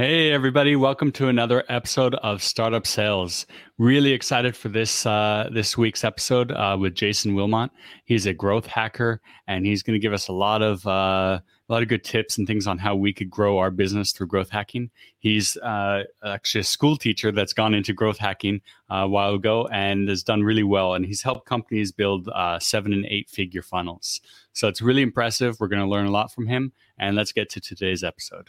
Hey, everybody! Welcome to another episode of Startup Sales. Really excited for this uh, this week's episode uh, with Jason Wilmot. He's a growth hacker, and he's going to give us a lot of uh, a lot of good tips and things on how we could grow our business through growth hacking. He's uh, actually a school teacher that's gone into growth hacking uh, a while ago and has done really well. And he's helped companies build uh, seven and eight figure funnels. So it's really impressive. We're going to learn a lot from him. And let's get to today's episode.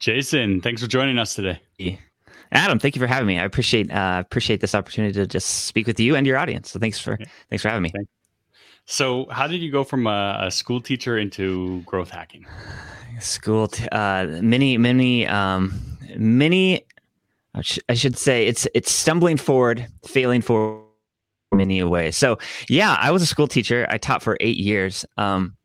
Jason, thanks for joining us today. Adam, thank you for having me. I appreciate uh, appreciate this opportunity to just speak with you and your audience. So thanks for yeah. thanks for having me. So, how did you go from a, a school teacher into growth hacking? School, t- uh, many, many, um, many. I, sh- I should say it's it's stumbling forward, failing forward, many ways. So, yeah, I was a school teacher. I taught for eight years. Um,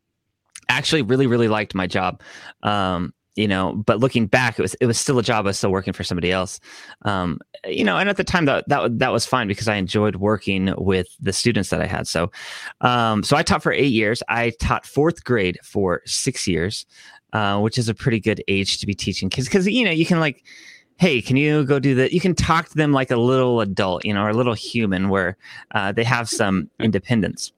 actually, really, really liked my job. Um, you know but looking back it was it was still a job i was still working for somebody else. Um, you know and at the time that that, that was fine because i enjoyed working with the students that i had. So um, so i taught for eight years. I taught fourth grade for six years uh, which is a pretty good age to be teaching kids because you know you can like hey can you go do that you can talk to them like a little adult you know or a little human where uh, they have some independence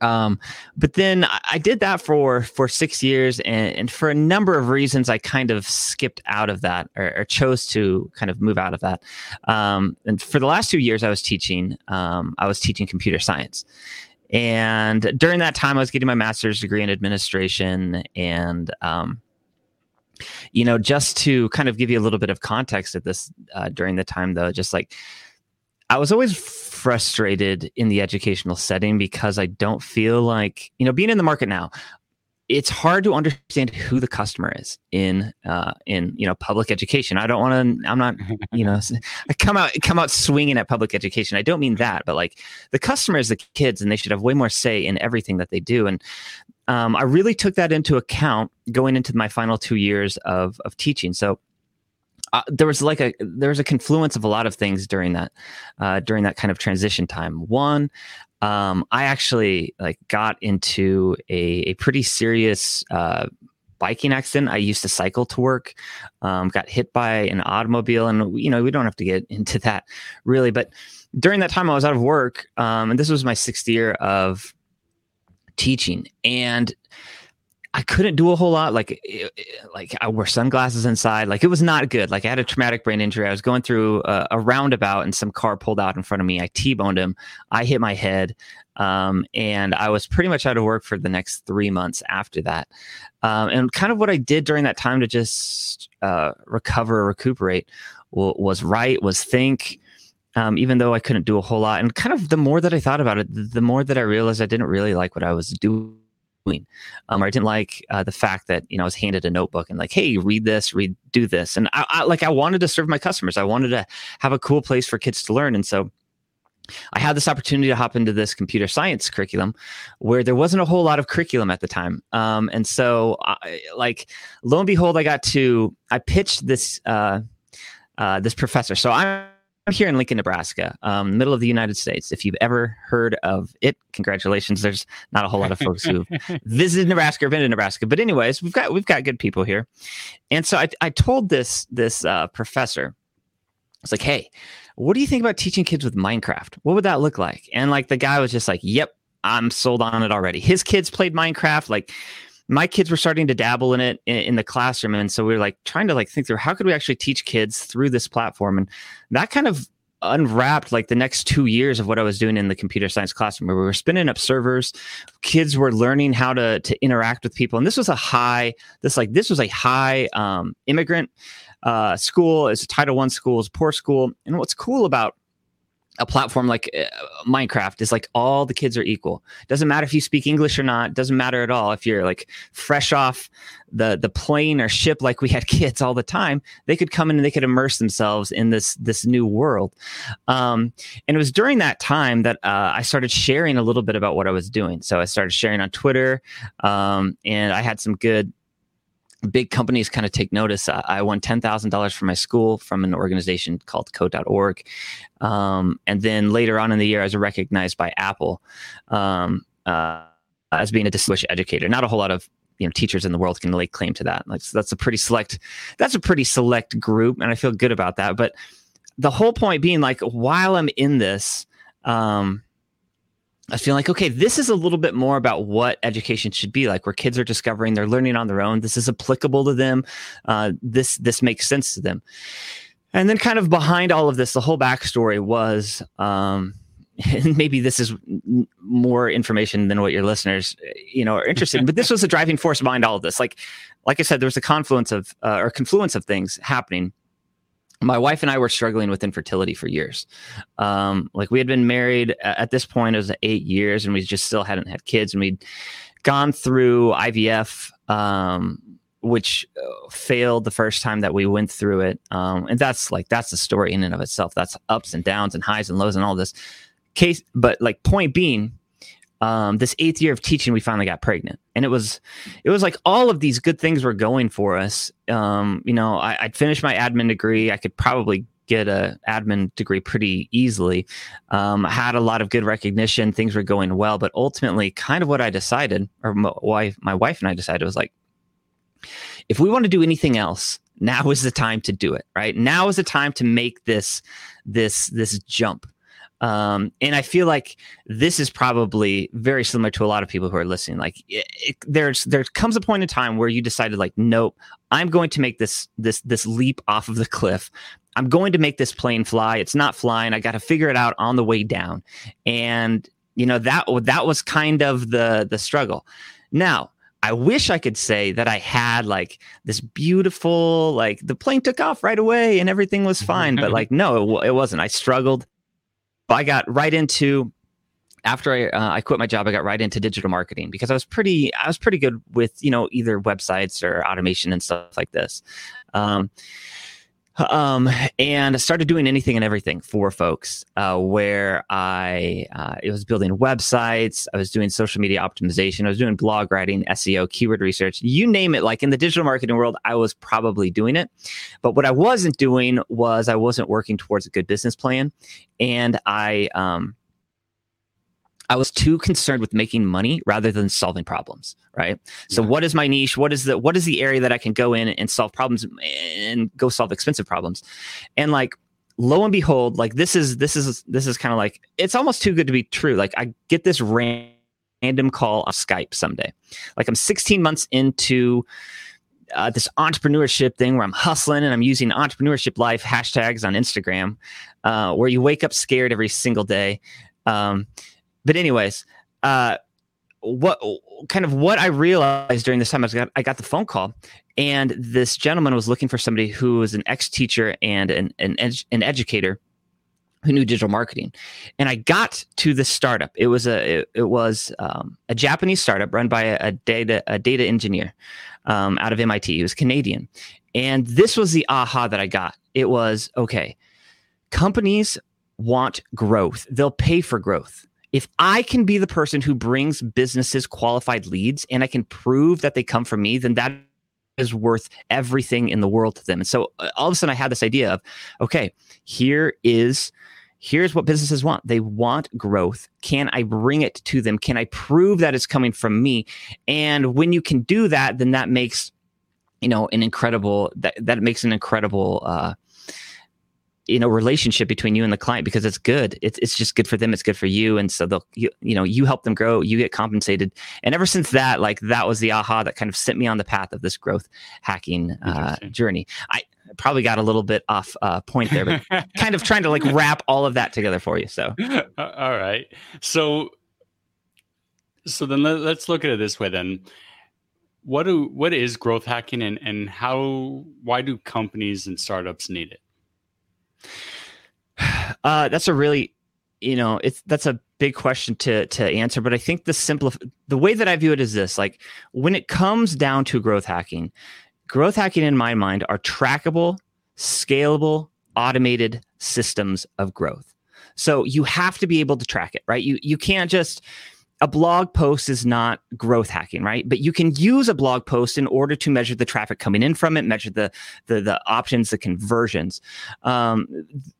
um, but then I did that for for six years, and, and, for a number of reasons, I kind of skipped out of that or, or chose to kind of move out of that. Um, and for the last two years, I was teaching. Um, I was teaching computer science, and during that time, I was getting my master's degree in administration, and um, you know, just to kind of give you a little bit of context at this uh, during the time, though, just like I was always frustrated in the educational setting because I don't feel like, you know, being in the market now, it's hard to understand who the customer is in uh, in you know public education. I don't want to. I'm not you know I come out come out swinging at public education. I don't mean that, but like the customer is the kids, and they should have way more say in everything that they do. And um, I really took that into account going into my final two years of of teaching. So uh, there was like a there was a confluence of a lot of things during that uh, during that kind of transition time. One, um, I actually like got into a, a pretty serious uh, biking accident. I used to cycle to work, um, got hit by an automobile, and you know we don't have to get into that really, but during that time I was out of work, um, and this was my sixth year of teaching, and I couldn't do a whole lot. Like, like I wore sunglasses inside. Like it was not good. Like I had a traumatic brain injury. I was going through a, a roundabout and some car pulled out in front of me. I T-boned him. I hit my head. Um, and I was pretty much out of work for the next three months after that. Um, and kind of what I did during that time to just uh, recover, recuperate w- was write, was think. Um, even though I couldn't do a whole lot, and kind of the more that I thought about it, the more that I realized I didn't really like what I was doing doing. Um, or I didn't like uh, the fact that you know I was handed a notebook and like, hey, read this, read, do this, and I, I like I wanted to serve my customers. I wanted to have a cool place for kids to learn, and so. I had this opportunity to hop into this computer science curriculum where there wasn't a whole lot of curriculum at the time. Um, and so, I, like, lo and behold, I got to, I pitched this, uh, uh, this professor. So I'm I'm here in Lincoln, Nebraska, um, middle of the United States. If you've ever heard of it, congratulations. There's not a whole lot of folks who've visited Nebraska or been to Nebraska, but anyways, we've got we've got good people here. And so I, I told this this uh, professor, it's like, hey, what do you think about teaching kids with Minecraft? What would that look like? And like the guy was just like, yep, I'm sold on it already. His kids played Minecraft, like my kids were starting to dabble in it in, in, the classroom and so we were like trying to like think through how could we actually teach kids through this platform and that kind of unwrapped like the next two years of what I was doing in the computer science classroom where we were spinning up servers. Kids were learning how to to interact with people. And this was a high, this like this was a high um, immigrant uh, school. It's a Title One school, it's a poor school. And what's cool about a platform like uh, Minecraft is like all the kids are equal. Doesn't matter if you speak English or not. Doesn't matter at all if you're like fresh off the the plane or ship like we had kids all the time. They could come in and they could immerse themselves in this this new world. Um, and it was during that time that uh, I started sharing a little bit about what I was doing. So I started sharing on Twitter, um, and I had some good big companies kind of take notice. I, I won ten thousand dollars for my school from an organization called Code.org, um, and then later on in the year, I was recognized by Apple um, uh, as being a distinguished educator. Not a whole lot of you know teachers in the world can lay claim to that. Like so that's a pretty select that's a pretty select group, and I feel good about that. But the whole point being like while I'm in this. Um, I feel like, okay, this is a little bit more about what education should be like, where kids are discovering, they're learning on their own. This is applicable to them. Uh, this this makes sense to them. And then, kind of behind all of this, the whole backstory was, um, and maybe this is more information than what your listeners, you know, are interested in. But this was the driving force behind all of this. Like, like I said, there was a confluence of uh, or confluence of things happening my wife and I were struggling with infertility for years. Um, like we had been married at this point, it was eight years, and we just still hadn't had kids. And we'd gone through IVF, um, which uh, failed the first time that we went through it. Um, and that's like that's the story in and of itself. That's ups and downs and highs and lows and all this case. But like point being, um, this eighth year of teaching, we finally got pregnant, and it was, it was like all of these good things were going for us. Um, you know, I, would finished my admin degree. I could probably get a admin degree pretty easily. Um, had a lot of good recognition. Things were going well, but ultimately, kind of what I decided, or my my wife and I decided was like, if we want to do anything else, now is the time to do it. Right now is the time to make this this this jump um, and I feel like this is probably very similar to a lot of people who are listening. Like it, it, there's there comes a point in time where you decided like, nope, I'm going to make this this this leap off of the cliff. I'm going to make this plane fly. It's not flying. I got to figure it out on the way down. And you know that that was kind of the the struggle. Now, I wish I could say that I had like this beautiful, like the plane took off right away and everything was fine. but like, no, it, it, wasn't. I struggled. I got right into after I, uh, I quit my job, I got right into digital marketing because I was pretty I was pretty good with you know either websites or automation and stuff like this. Um, um, and I started doing anything and everything for folks. Uh, where I uh, it was building websites, I was doing social media optimization, I was doing blog writing, SEO, keyword research, you name it. Like in the digital marketing world, I was probably doing it. But what I wasn't doing was I wasn't working towards a good business plan, and I um, I was too concerned with making money rather than solving problems, right? So what is my niche? What is the what is the area that I can go in and solve problems and go solve expensive problems? And like lo and behold, like this is this is this is kind of like it's almost too good to be true. Like I get this random call on Skype someday. Like I'm 16 months into uh, this entrepreneurship thing where I'm hustling and I'm using entrepreneurship life hashtags on Instagram, uh, where you wake up scared every single day. Um, but anyways, uh, what kind of what I realized during this time I got I got the phone call, and this gentleman was looking for somebody who was an ex teacher and an an, ed- an educator who knew digital marketing. And I got to the startup. It was a it, it was um, a Japanese startup run by a, a data a data engineer um, out of MIT. He was Canadian, and this was the aha that I got. It was okay. Companies want growth. They'll pay for growth if I can be the person who brings businesses qualified leads and I can prove that they come from me, then that is worth everything in the world to them. And so uh, all of a sudden I had this idea of, okay, here is here's what businesses want. They want growth. Can I bring it to them? Can I prove that it's coming from me? And when you can do that, then that makes you know an incredible that that makes an incredible uh you know relationship between you and the client because it's good. It's, it's just good for them. It's good for you. And so they'll you, you know you help them grow. You get compensated. And ever since that like that was the aha that kind of sent me on the path of this growth hacking uh, journey. I probably got a little bit off uh, point there but kind of trying to like wrap all of that together for you so. All right. So so then let's look at it this way then. What do what is growth hacking and and how why do companies and startups need it uh, that's a really you know, it's that's a big question to to answer. But I think the simple the way that I view it is this: like when it comes down to growth hacking, growth hacking in my mind are trackable, scalable, automated systems of growth. So you have to be able to track it, right? You you can't just a blog post is not growth hacking, right? But you can use a blog post in order to measure the traffic coming in from it, measure the the, the options, the conversions. Um,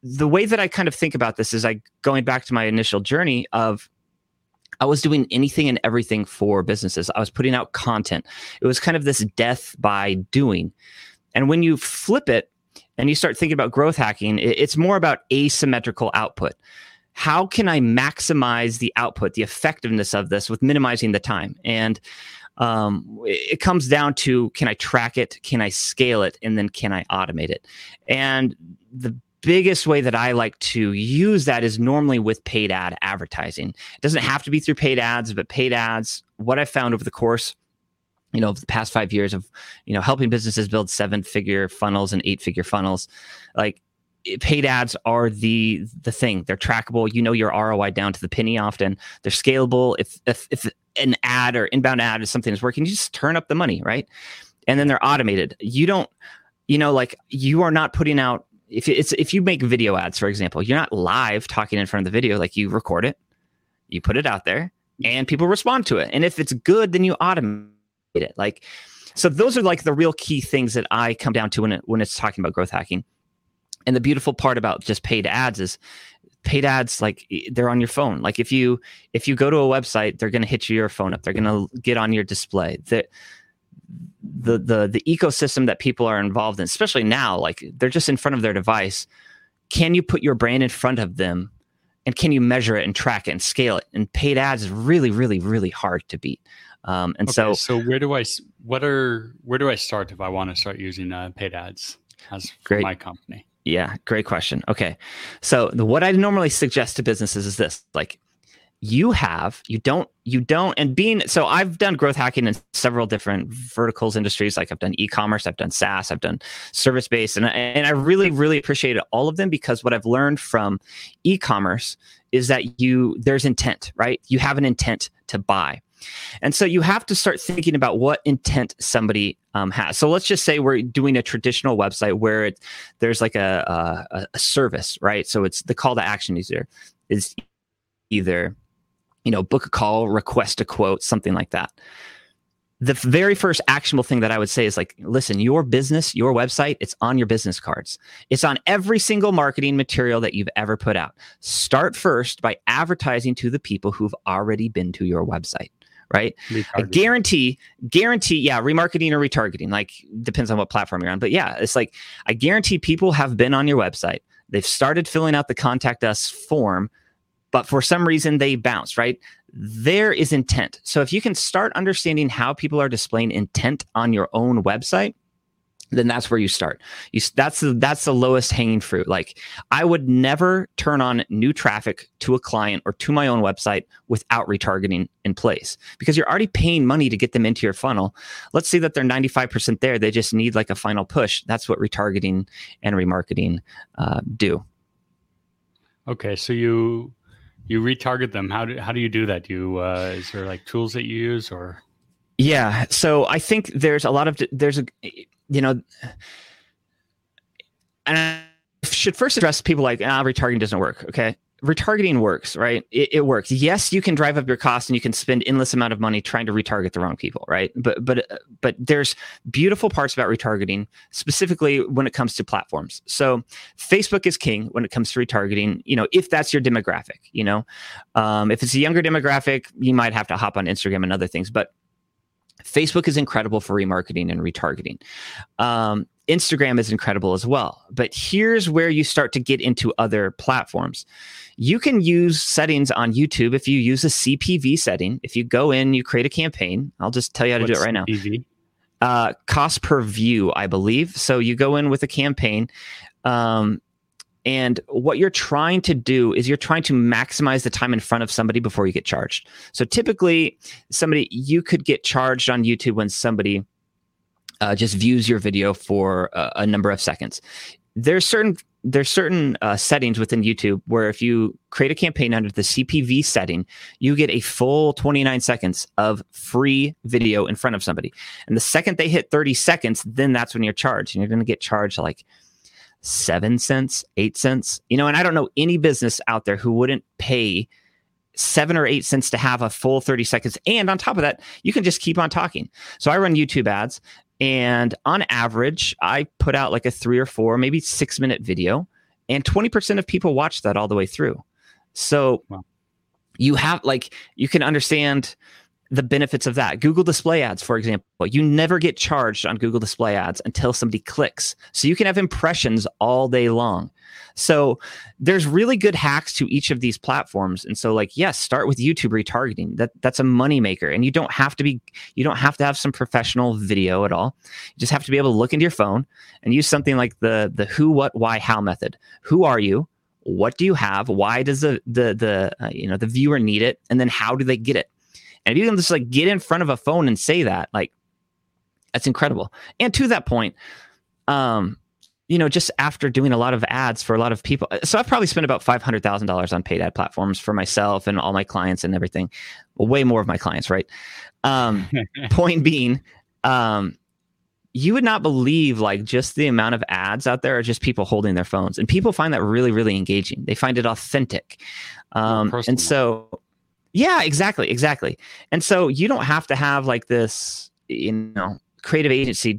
the way that I kind of think about this is like going back to my initial journey of I was doing anything and everything for businesses. I was putting out content. It was kind of this death by doing. And when you flip it and you start thinking about growth hacking, it's more about asymmetrical output how can I maximize the output, the effectiveness of this with minimizing the time? And um, it comes down to can I track it, can I scale it, and then can I automate it? And the biggest way that I like to use that is normally with paid ad advertising. It doesn't have to be through paid ads, but paid ads, what I found over the course you know, the past five years of, you know, helping businesses build seven figure funnels and eight figure funnels, like paid ads are the the thing. They're trackable. You know your ROI down to the penny. Often they're scalable. If if if an ad or inbound ad is something that's working, you just turn up the money, right? And then they're automated. You don't, you know, like you are not putting out. If it's if you make video ads, for example, you're not live talking in front of the video. Like you record it, you put it out there, and people respond to it. And if it's good, then you automate it. Like so, those are like the real key things that I come down to when it, when it's talking about growth hacking and the beautiful part about just paid ads is paid ads like they're on your phone. Like if you if you go to a website they're going to hit your phone up. They're going to get on your display. The, the the the ecosystem that people are involved in especially now like they're just in front of their device. Can you put your brand in front of them? And can you measure it and track it and scale it? And paid ads is really really really hard to beat. Um, and okay, so so where do i what are where do i start if i want to start using uh, paid ads as Great. my company yeah, great question. Okay. So the, what I normally suggest to businesses is this like you have you don't you don't and being so I've done growth hacking in several different verticals industries like I've done e-commerce, I've done SaaS, I've done service based and and I really really appreciated all of them because what I've learned from e-commerce is that you there's intent, right? You have an intent to buy. And so you have to start thinking about what intent somebody um, has. So let's just say we're doing a traditional website where it, there's like a, a, a service, right? So it's the call to action is there is either, you know, book a call, request a quote, something like that the very first actionable thing that I would say is like, listen, your business, your website, it's on your business cards. It's on every single marketing material that you've ever put out. Start first by advertising to the people who've already been to your website right? I guarantee, guarantee, yeah, remarketing or retargeting, like depends on what platform you're on. But yeah, it's like I guarantee people have been on your website. They've started filling out the contact us form, but for some reason they bounced, right? There is intent. So if you can start understanding how people are displaying intent on your own website, then that's where you start. You that's the that's the lowest hanging fruit. Like I would never turn on new traffic to a client or to my own website without retargeting in place because you're already paying money to get them into your funnel. Let's say that they're 95% there. They just need like a final push. That's what retargeting and remarketing uh, do. Okay, so you you retarget them. How do how do you do that? Do you uh, is there like tools that you use or? Yeah, so I think there's a lot of there's a you know, and I should first address people like, ah, retargeting doesn't work. Okay. Retargeting works, right? It, it, works. Yes, you can drive up your costs and you can spend endless amount of money trying to retarget the wrong people, right? But but but there's beautiful parts about retargeting, specifically when it comes to platforms. So Facebook is king when it comes to retargeting. You know, if that's your demographic, you know, um, if it's a younger demographic, you might have to hop on Instagram and other things. But Facebook is incredible for remarketing and retargeting. Um, Instagram is incredible as well. But here's where you start to get into other platforms. You can use settings on YouTube if you use a CPV setting. If you go in, you create a campaign. I'll just tell you how to What's do it right CPV? now. Uh, cost per view, I believe. So you go in with a campaign. Um, and what you're trying to do is you're trying to maximize the time in front of somebody before you get charged. So typically, somebody you could get charged on YouTube when somebody uh, just views your video for a, a number of seconds. There's certain there's certain uh, settings within YouTube where if you create a campaign under the CPV setting, you get a full 29 seconds of free video in front of somebody. And the second they hit 30 seconds, then that's when you're charged. And you're going to get charged like seven cents, eight cents. You know, and I don't know any business out there who wouldn't pay seven or eight cents to have a full 30 seconds. And on top of that, you can just keep on talking. So I run YouTube ads and on average, I put out like a three or four, maybe six minute video, and 20% of people watch that all the way through. So wow. you have like, you can understand the benefits of that. Google display ads, for example, you never get charged on Google display ads until somebody clicks. So you can have impressions all day long. So there's really good hacks to each of these platforms. And so like, yes, start with YouTube retargeting. That that's a moneymaker. And you don't have to be you don't have to have some professional video at all. You just have to be able to look into your phone and use something like the the who, what, why, how method. Who are you? What do you have? Why does the the the uh, you know the viewer need it? And then how do they get it? And if you can just like get in front of a phone and say that, like that's incredible. And to that point, um, you know, just after doing a lot of ads for a lot of people, uh, so I've probably spent about five hundred thousand dollars on paid ad platforms for myself and all my clients and everything. Well, way more of my clients, right? Um, point being, um, you would not believe like just the amount of ads out there are just people holding their phones, and people find that really, really engaging. They find it authentic, um, and so yeah, exactly, exactly. And so you don't have to have like this, you know, creative agency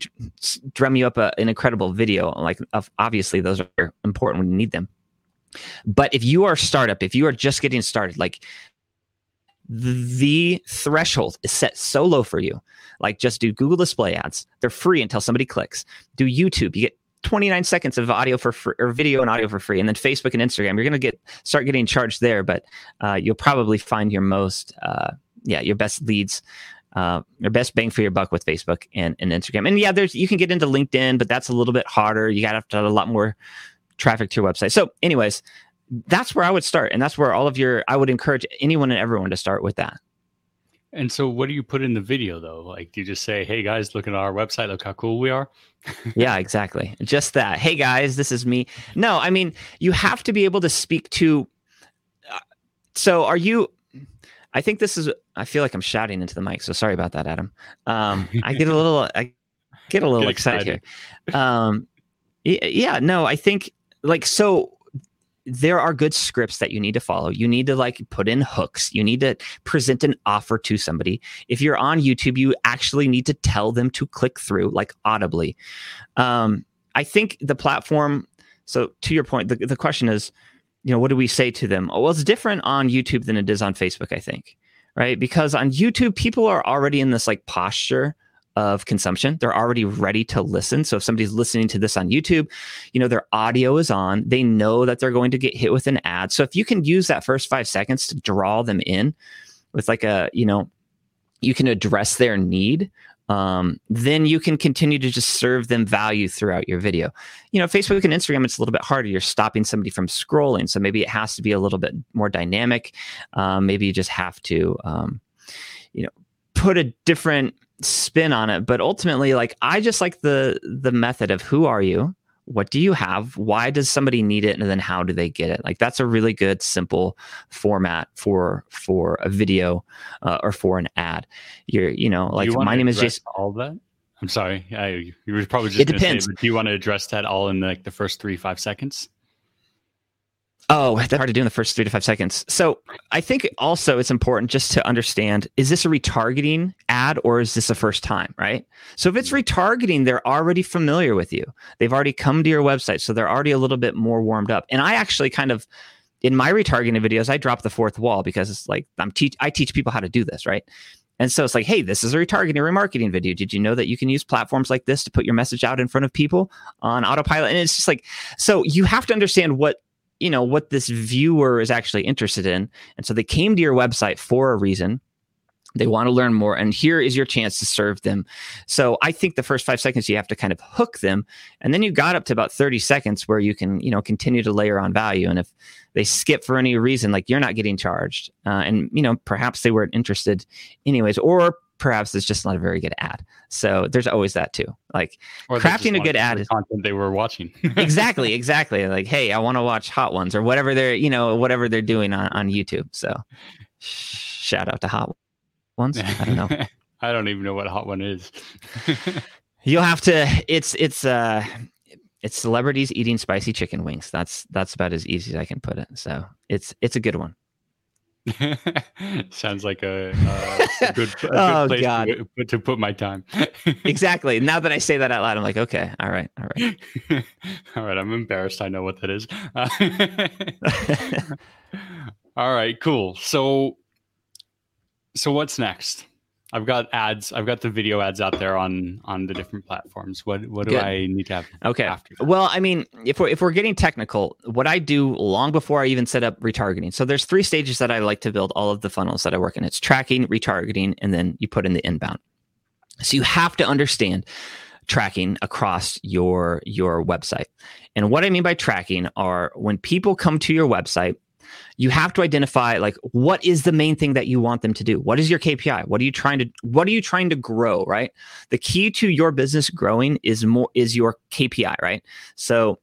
drum you up a, an incredible video. Like, obviously, those are important when you need them. But if you are a startup, if you are just getting started, like the threshold is set so low for you. Like, just do Google display ads. They're free until somebody clicks. Do YouTube. You get 29 seconds of audio for free or video and audio for free and then facebook and instagram. You're going to get start getting charged there but uh, you'll probably find your most uh, yeah your best leads uh, your best bang for your buck with facebook and, and instagram. And yeah there's you can get into linkedin but that's a little bit harder. You got to have a lot more traffic to your website. So anyways that's where i would start and that's where all of your i would encourage anyone and everyone to start with that and so, what do you put in the video though? Like, do you just say, "Hey guys, look at our website. Look how cool we are." yeah, exactly. Just that. Hey guys, this is me. No, I mean, you have to be able to speak to. Uh, so, are you? I think this is. I feel like I'm shouting into the mic, so sorry about that, Adam. Um, I get a little. I get a little get excited. excited here. Um, yeah, no, I think like so there are good scripts that you need to follow. You need to like put in hooks. You need to present an offer to somebody. If you're on YouTube, you actually need to tell them to click through, like audibly. Um, I think the platform. So to your point, the, the question is, you know, what do we say to them? Well, it's different on YouTube than it is on Facebook. I think, right? Because on YouTube, people are already in this like posture of consumption. They're already ready to listen. So if somebody's listening to this on YouTube, you know, their audio is on. They know that they're going to get hit with an ad. So if you can use that first five seconds to draw them in with like a, you know, you can address their need. Um, then you can continue to just serve them value throughout your video. You know, Facebook and Instagram, it's a little bit harder. You're stopping somebody from scrolling. So maybe it has to be a little bit more dynamic. Um, maybe you just have to, um, you know, put a different spin on it but ultimately like i just like the the method of who are you? What do you have? Why does somebody need it? And then how do they get it? Like that's a really good simple format for for a video uh, or for an ad. You're you know like you my name is jason all that? I'm sorry. I, you were probably just it depends. say, do you want to address that all in like the first three five seconds Oh, that's hard to do in the first three to five seconds. So I think also it's important just to understand is this a retargeting ad or is this a first time, right? So if it's mm-hmm. retargeting, they're already familiar with you. They've already come to your website. So they're already a little bit more warmed up. And I actually kind of, in my retargeting videos, I drop the fourth wall because it's like I'm teach I teach people how to do this, right? And so it's like, hey, this is a retargeting remarketing video. Did you know that you can use platforms like this to put your message out in front of people on autopilot? And it's just like, so you have to understand what you know what this viewer is actually interested in. And so they came to your website for a reason. They want to learn more and here is your chance to serve them. So i think the first five seconds you have to kind of hook them and then you got up to about 30 seconds where you can you know continue to layer on value. And if they skip for any reason like you're not getting charged uh, and you know perhaps they weren't interested anyways or perhaps it's just not a very good ad. So there's always that too. Like Or crafting a good ad is content they were watching. exactly, exactly. Like, hey, I want to watch Hot Ones or whatever they're, you know, whatever they're doing on, on YouTube. So shout out to Hot Ones. I don't know. I don't even know what hot one is. You'll have to it's it's uh it's celebrities eating spicy chicken wings. That's that's about as easy as I can put it. So it's it's a good one. Sounds like a, uh, a good, a good Oh, place God. To, put, to put my time. Exactly. Now that I say that out loud, I'm like, okay, all right, all right. all right, I'm embarrassed. I know what that is. all right, cool. So, so what's next? I've got ads. I've got the video ads out there on on the different platforms. What what do Good. I need to have Okay. Well, I mean, if we're if we're getting technical, what I do long before I even set up retargeting. So there's three stages that I like to build all of the funnels that I work in. It's tracking, retargeting, and then you put in the inbound. So you have to understand tracking across your your website. And what I mean by tracking are when people come to your website, you have to identify like what is the main thing that you want them to do? What is your KPI? What are you trying to what are you trying to grow, right? The key to your business growing is more is your KPI, right? So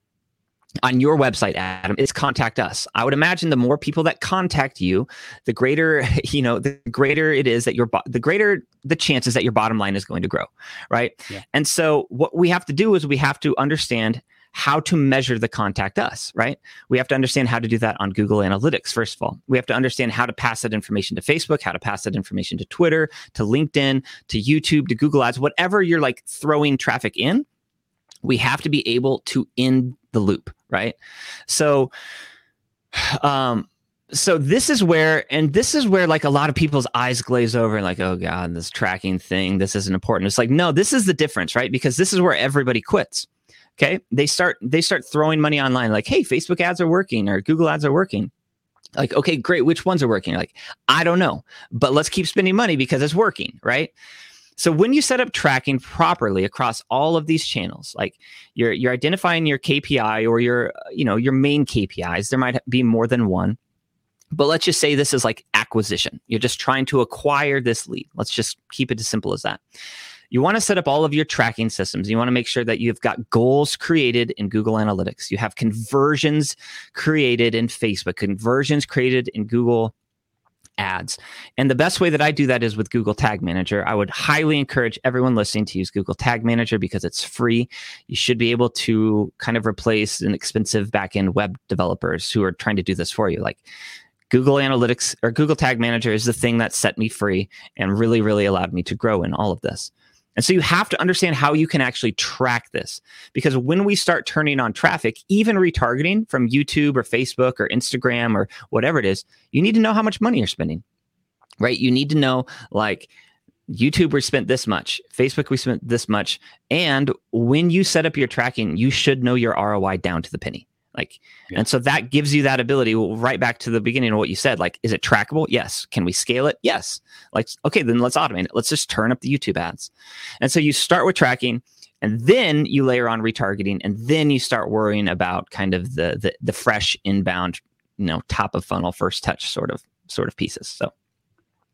on your website, Adam, it's contact us. I would imagine the more people that contact you, the greater, you know, the greater it is that your, bo- the greater the chances that your bottom line is going to grow, right? Yeah. And so what we have to do is we have to understand how to measure the contact us, right? We have to understand how to do that on Google Analytics, first of all. We have to understand how to pass that information to Facebook, how to pass that information to Twitter, to LinkedIn, to YouTube, to Google Ads, whatever you're like throwing traffic in, we have to be able to end the loop, right? So, um, so this is where, and this is where like a lot of people's eyes glaze over and like, oh God, this tracking thing, this isn't important. It's like, no, this is the difference, right? Because this is where everybody quits. Okay. They start, they start throwing money online, like, hey, Facebook ads are working or Google ads are working. Like, okay, great. Which ones are working? Like, I don't know, but let's keep spending money because it's working, right? So when you set up tracking properly across all of these channels, like you're you're identifying your KPI or your you know your main KPIs, there might be more than one. But let's just say this is like acquisition. You're just trying to acquire this lead. Let's just keep it as simple as that. You want to set up all of your tracking systems. You want to make sure that you've got goals created in Google Analytics. You have conversions created in Facebook, conversions created in Google ads. And the best way that I do that is with Google Tag Manager. I would highly encourage everyone listening to use Google Tag Manager because it's free. You should be able to kind of replace an expensive backend web developers who are trying to do this for you. Like Google Analytics or Google Tag Manager is the thing that set me free and really, really allowed me to grow in all of this. And so you have to understand how you can actually track this because when we start turning on traffic, even retargeting from YouTube or Facebook or Instagram or whatever it is, you need to know how much money you're spending, right? You need to know like YouTube, we spent this much, Facebook, we spent this much. And when you set up your tracking, you should know your ROI down to the penny. Like, Yeah. and so that gives you that ability. Well, right back to the beginning of what you said. Like, is it trackable? Yes. Can we scale it? Yes. Like, okay, then let's automate it. Let's just turn up the YouTube ads. And so you start with tracking, and then you layer on retargeting, and then you start worrying about kind of the the, the fresh inbound, you know, top of funnel, first touch sort of sort of pieces. So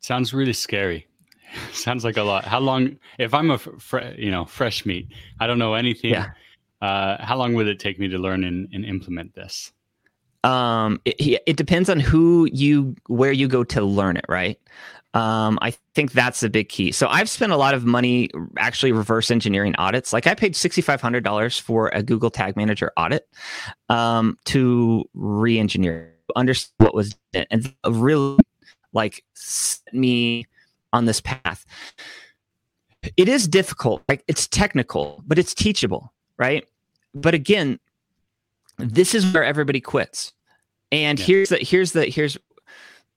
Sounds really scary. Sounds like a lot. How long? If I'm a fr- you know fresh meat, I don't know anything. Yeah. Uh, how long would it take me to learn and, and implement this? um it, it depends on who you where you go to learn it right? Um i think that's the big key. So i've spent a lot of money actually reverse engineering audits. Like i paid $6500 for a google tag manager audit um to re-engineer understand what was it and really like set me on this path. It is difficult like it's technical but it's teachable right? But again this is where everybody quits. And Yeah. here's the here's the here's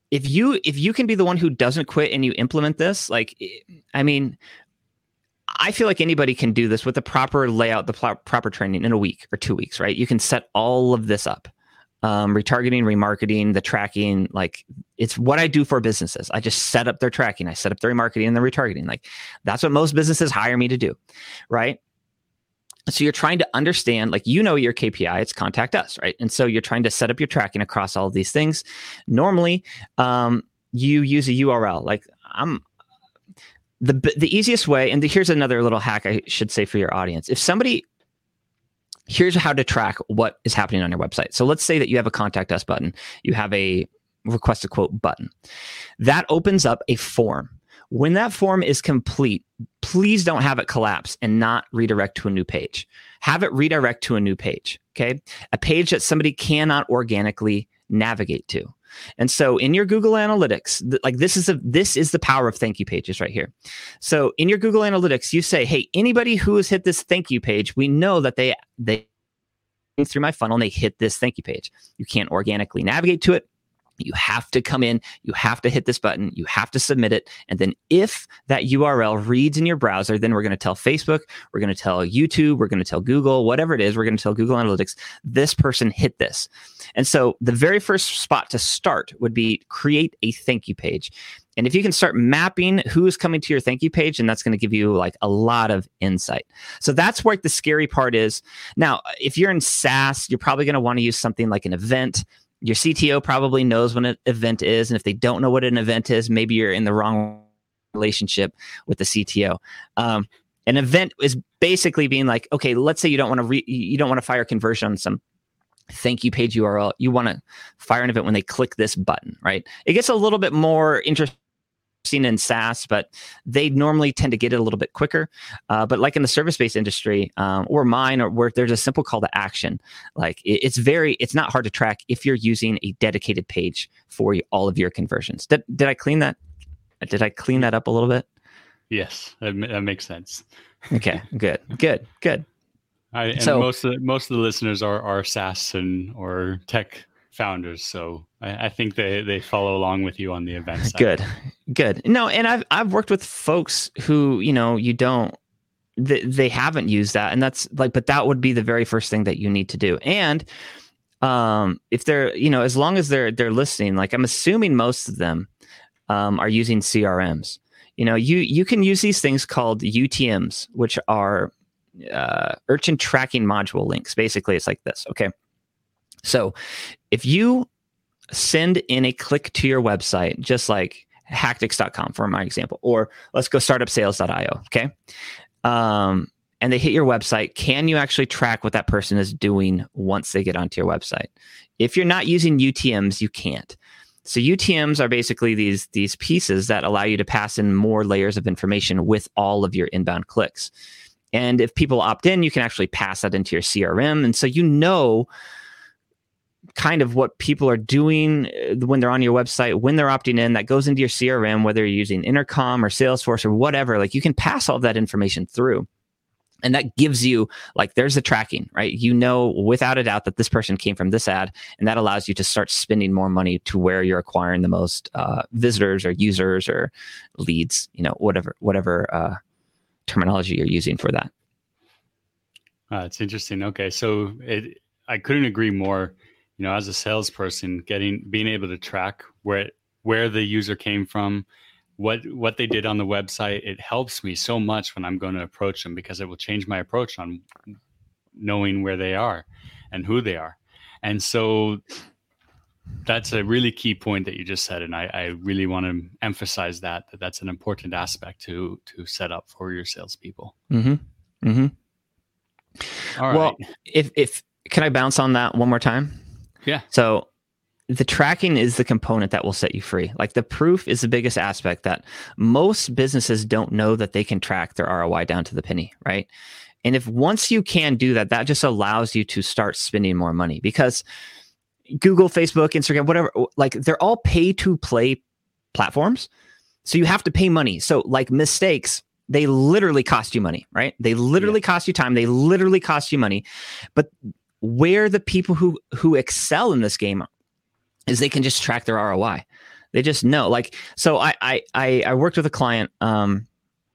if you if you can be the one who doesn't quit and you implement this like i mean i feel like anybody can do this with the proper layout the pl- proper training in a week or two weeks right? You can set all of this up. Um, retargeting remarketing the tracking like it's what i do for businesses. I just set up their tracking. I set up their remarketing and the retargeting. Like that's what most businesses hire me to do right so you're trying to understand like you know your kpi it's contact us right and so you're trying to set up your tracking across all of these things normally um, you use a url like i'm the the easiest way, and the, here's another little hack I should say for your audience. If somebody here's how to track what is happening on your website. So let's say that you have a contact us button, you have a request a quote button. That opens up a form. When that form is complete, please don't have it collapse and not redirect to a new page. Have it redirect to a new page, okay? A page that somebody cannot organically navigate to. And so in your Google Analytics, th- like this is a this is the power of thank you pages right here. So in your Google Analytics, you say, "Hey, anybody who has hit this thank you page, we know that they they through my funnel and they hit this thank you page. You can't organically navigate to it. You have to come in, you have to hit this button, you have to submit it. And then if that URL reads in your browser, then we're going to tell Facebook, we're going to tell YouTube, we're going to tell Google, whatever it is, we're going to tell Google Analytics, this person hit this. And so the very first spot to start would be create a thank you page. And if you can start mapping who is coming to your thank you page, and that's going to give you like a lot of insight. So that's where the scary part is. Now, if you're in SaaS, you're probably going to want to use something like an event your CTO probably knows what an event is. And if they don't know what an event is, maybe you're in the wrong relationship with the CTO. Um, an event is basically being like, okay, let's say you don't want to re- you don't want to fire conversion on some thank you page URL. You want to fire an event when they click this button, right? It gets a little bit more interesting seen in SaaS, but they normally tend to get it a little bit quicker. Uh, but like in the service-based industry um, or mine, or where there's a simple call to action, like it, it's very, it's not hard to track if you're using a dedicated page for all of your conversions. Did did I clean that? Did I clean that up a little bit? Yes, that, that makes sense. okay, good, good, good. I, and so, most of the, most of the listeners are are SaaS and or tech founders. So I, I, think they they follow along with you on the event side. Good, good. No, and I've I've worked with folks who you know you don't they, they haven't used that, and that's like, but that would be the very first thing that you need to do. And um, if they're you know as long as they're they're listening, like I'm assuming most of them um, are using CRMs. You know, you you can use these things called UTM's, which are uh, urchin tracking module links. Basically, it's like this. Okay. So if you send in a click to your website, just like hacktix.com for my example, or let's go startupsales.io. Okay. Um, and they hit your website, can you actually track what that person is doing once they get onto your website? If you're not using UTMs, you can't. So UTMs are basically these these pieces that allow you to pass in more layers of information with all of your inbound clicks. And if people opt in, you can actually pass that into your CRM. And so you know kind of what people are doing uh, when they're on your website, when they're opting in, that goes into your CRM, whether you're using Intercom or Salesforce or whatever. Like you can pass all that information through. And that gives you, like, there's the tracking, right? You know, without a doubt, that this person came from this ad. And that allows you to start spending more money to where you're acquiring the most uh, visitors or users or leads, you know, whatever, whatever uh, terminology you're using for that. Uh, it's interesting. Okay. So it, I couldn't agree more you know as a salesperson getting being able to track where where the user came from what what they did on the website it helps me so much when i'm going to approach them because it will change my approach on knowing where they are and who they are and so that's a really key point that you just said and i, I really want to emphasize that, that that's an important aspect to to set up for your salespeople mm-hmm. Mm-hmm. All well right. if if can i bounce on that one more time yeah. So the tracking is the component that will set you free. Like the proof is the biggest aspect that most businesses don't know that they can track their ROI down to the penny, right? And if once you can do that, that just allows you to start spending more money because Google, Facebook, Instagram, whatever, like they're all pay to play platforms. So you have to pay money. So like mistakes, they literally cost you money, right? They literally yeah. cost you time. They literally cost you money. But where the people who who excel in this game is they can just track their ROI. They just know. Like so I I I, worked with a client um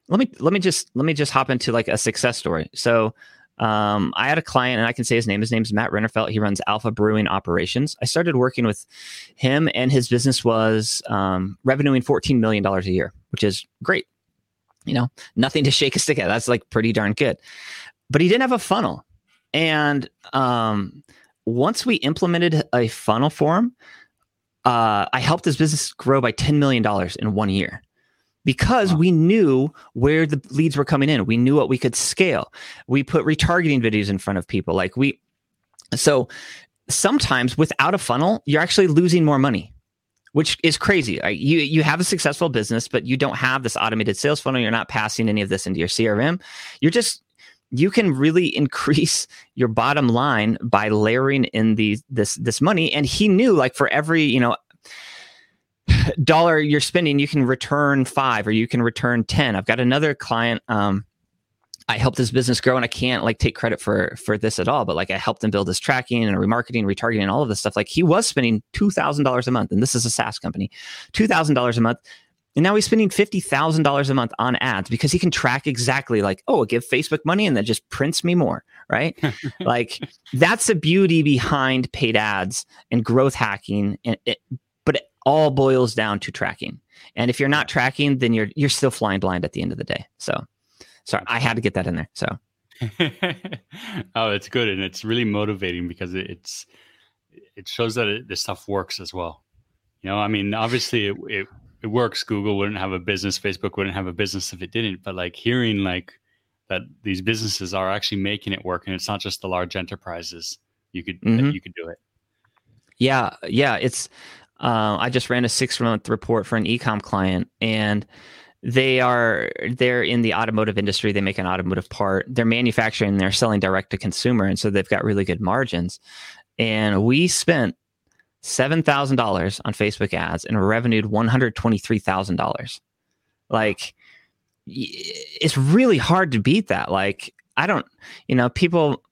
let me let me just let me just hop into like a success story. So um, I had a client, and I can say his name. His name is Matt Rennerfeld. He runs Alpha Brewing Operations. I started working with him, and his business was um, revenuing $14 million a year, which is great. You know, nothing to shake a stick at. That's like pretty darn good. But he didn't have a funnel. And um, once we implemented a funnel form, uh, I helped his business grow by $10 million in one year because wow. we knew where the leads were coming in. We knew what we could scale. We put retargeting videos in front of people. Like we, so sometimes without a funnel, you're actually losing more money, which is crazy. You you have a successful business, but you don't have this automated sales funnel. You're not passing any of this into your CRM. You're just you can really increase your bottom line by layering in these this this money. And he knew like for every you know dollar you're spending, you can return five or you can return 10. I've got another client. Um, I helped this business grow and I can't like take credit for for this at all, but like I helped him build his tracking and remarketing, retargeting, and all of this stuff. Like he was spending two thousand dollars a month, and this is a SaaS company, two thousand dollars a month. And now he's spending fifty thousand dollars a month on ads because he can track exactly like, oh, give Facebook money and that just prints me more, right? like that's the beauty behind paid ads and growth hacking, and but it, all boils down to tracking. And if you're not tracking, then you're you're still flying blind at the end of the day. So sorry, I had to get that in there. So oh, it's good and it's really motivating because it's it shows that it, this stuff works as well. You know, I mean, obviously it, it it works. Google wouldn't have a business, Facebook wouldn't have a business if it didn't. But like hearing like that these businesses are actually making it work, and it's not just the large enterprises. You could mm-hmm. you could do it. Yeah, yeah. It's uh, I just ran a six month report for an ecom client, and they are they're in the automotive industry. They make an automotive part. They're manufacturing. They're selling direct to consumer, and so they've got really good margins. And we spent seven thousand dollars on Facebook ads and a revenued one hundred twenty three thousand dollars. Like, it's really hard to beat that. Like, I don't, you know, people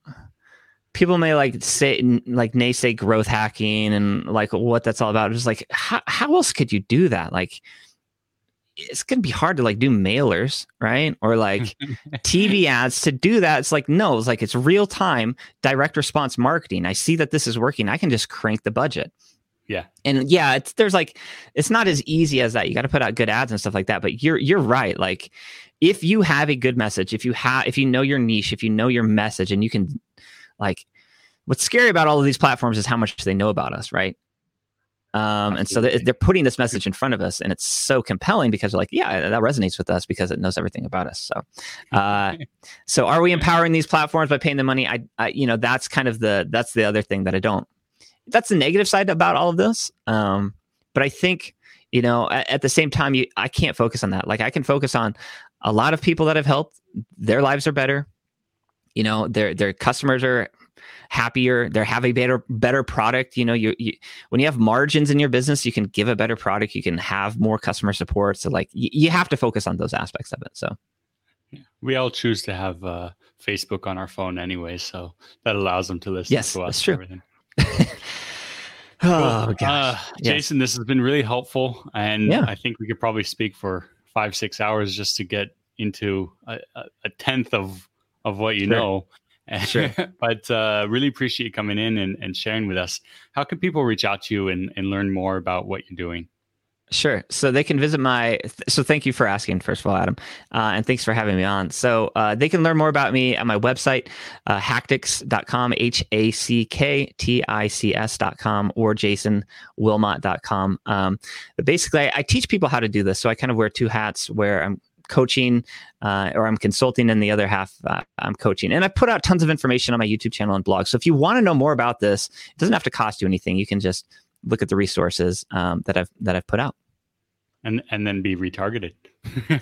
people may like say like naysay growth hacking and like what that's all about. Just like how how else could you do that? Like it's gonna be hard to like do mailers, right? Or like TV ads to do that. It's like no, it's like it's real time direct response marketing. I see that this is working. I can just crank the budget. Yeah. And yeah, it's there's like it's not as easy as that. You got to put out good ads and stuff like that, but you're you're right. Like if you have a good message, if you have if you know your niche, if you know your message and you can like what's scary about all of these platforms is how much they know about us, right? Um, and so they're, they're, putting this message in front of us, and it's so compelling because they're like, yeah, that resonates with us because it knows everything about us. So, uh, so are we empowering these platforms by paying the money? I, I, you know, that's kind of the that's the other thing that I don't. That's the negative side about all of this. Um, but I think you know, at, at the same time, you I can't focus on that. Like I can focus on a lot of people that have helped. Their lives are better. You know, their their customers are happier they have a better better product you know you, you, when you have margins in your business you can give a better product you can have more customer support so like you, you have to focus on those aspects of it so we all choose to have uh, facebook on our phone anyway so that allows them to listen yes, to us that's true. everything oh gosh. Uh, jason this has been really helpful and yeah. i think we could probably speak for five six hours just to get into a, a tenth of of what you sure. know Sure. but uh, really appreciate you coming in and, and sharing with us. How can people reach out to you and, and learn more about what you're doing? Sure. So they can visit my. So thank you for asking, first of all, Adam, uh, and thanks for having me on. So uh, they can learn more about me at my website, uh, hacktics.com, H A C K T I C S.com, or jasonwilmot.com. Um, but basically, I, I teach people how to do this. So I kind of wear two hats where I'm coaching uh, or I'm consulting, and the other half uh, I'm coaching. And I put out tons of information on my YouTube channel and blog. So if you want to know more about this, it doesn't have to cost you anything. You can just look at the resources um, that I've that I've put out. And and then be retargeted.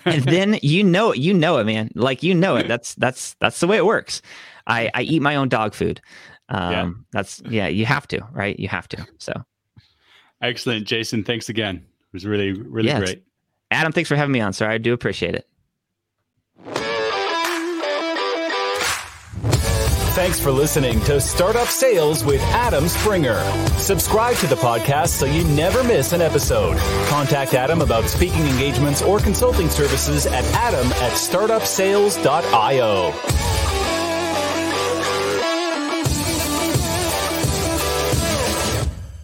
and then you know it, you know it, man. Like you know it. That's that's that's the way it works. I I eat my own dog food. Um, yeah. That's yeah. You have to, right? You have to. So. Excellent, Jason. Thanks again. It was really really yeah, great. Adam, thanks for having me on, sir. I do appreciate it. Thanks for listening to Startup Sales with Adam Springer. Subscribe to the podcast so you never miss an episode. Contact Adam about speaking engagements or consulting services at adam at startupsales.io.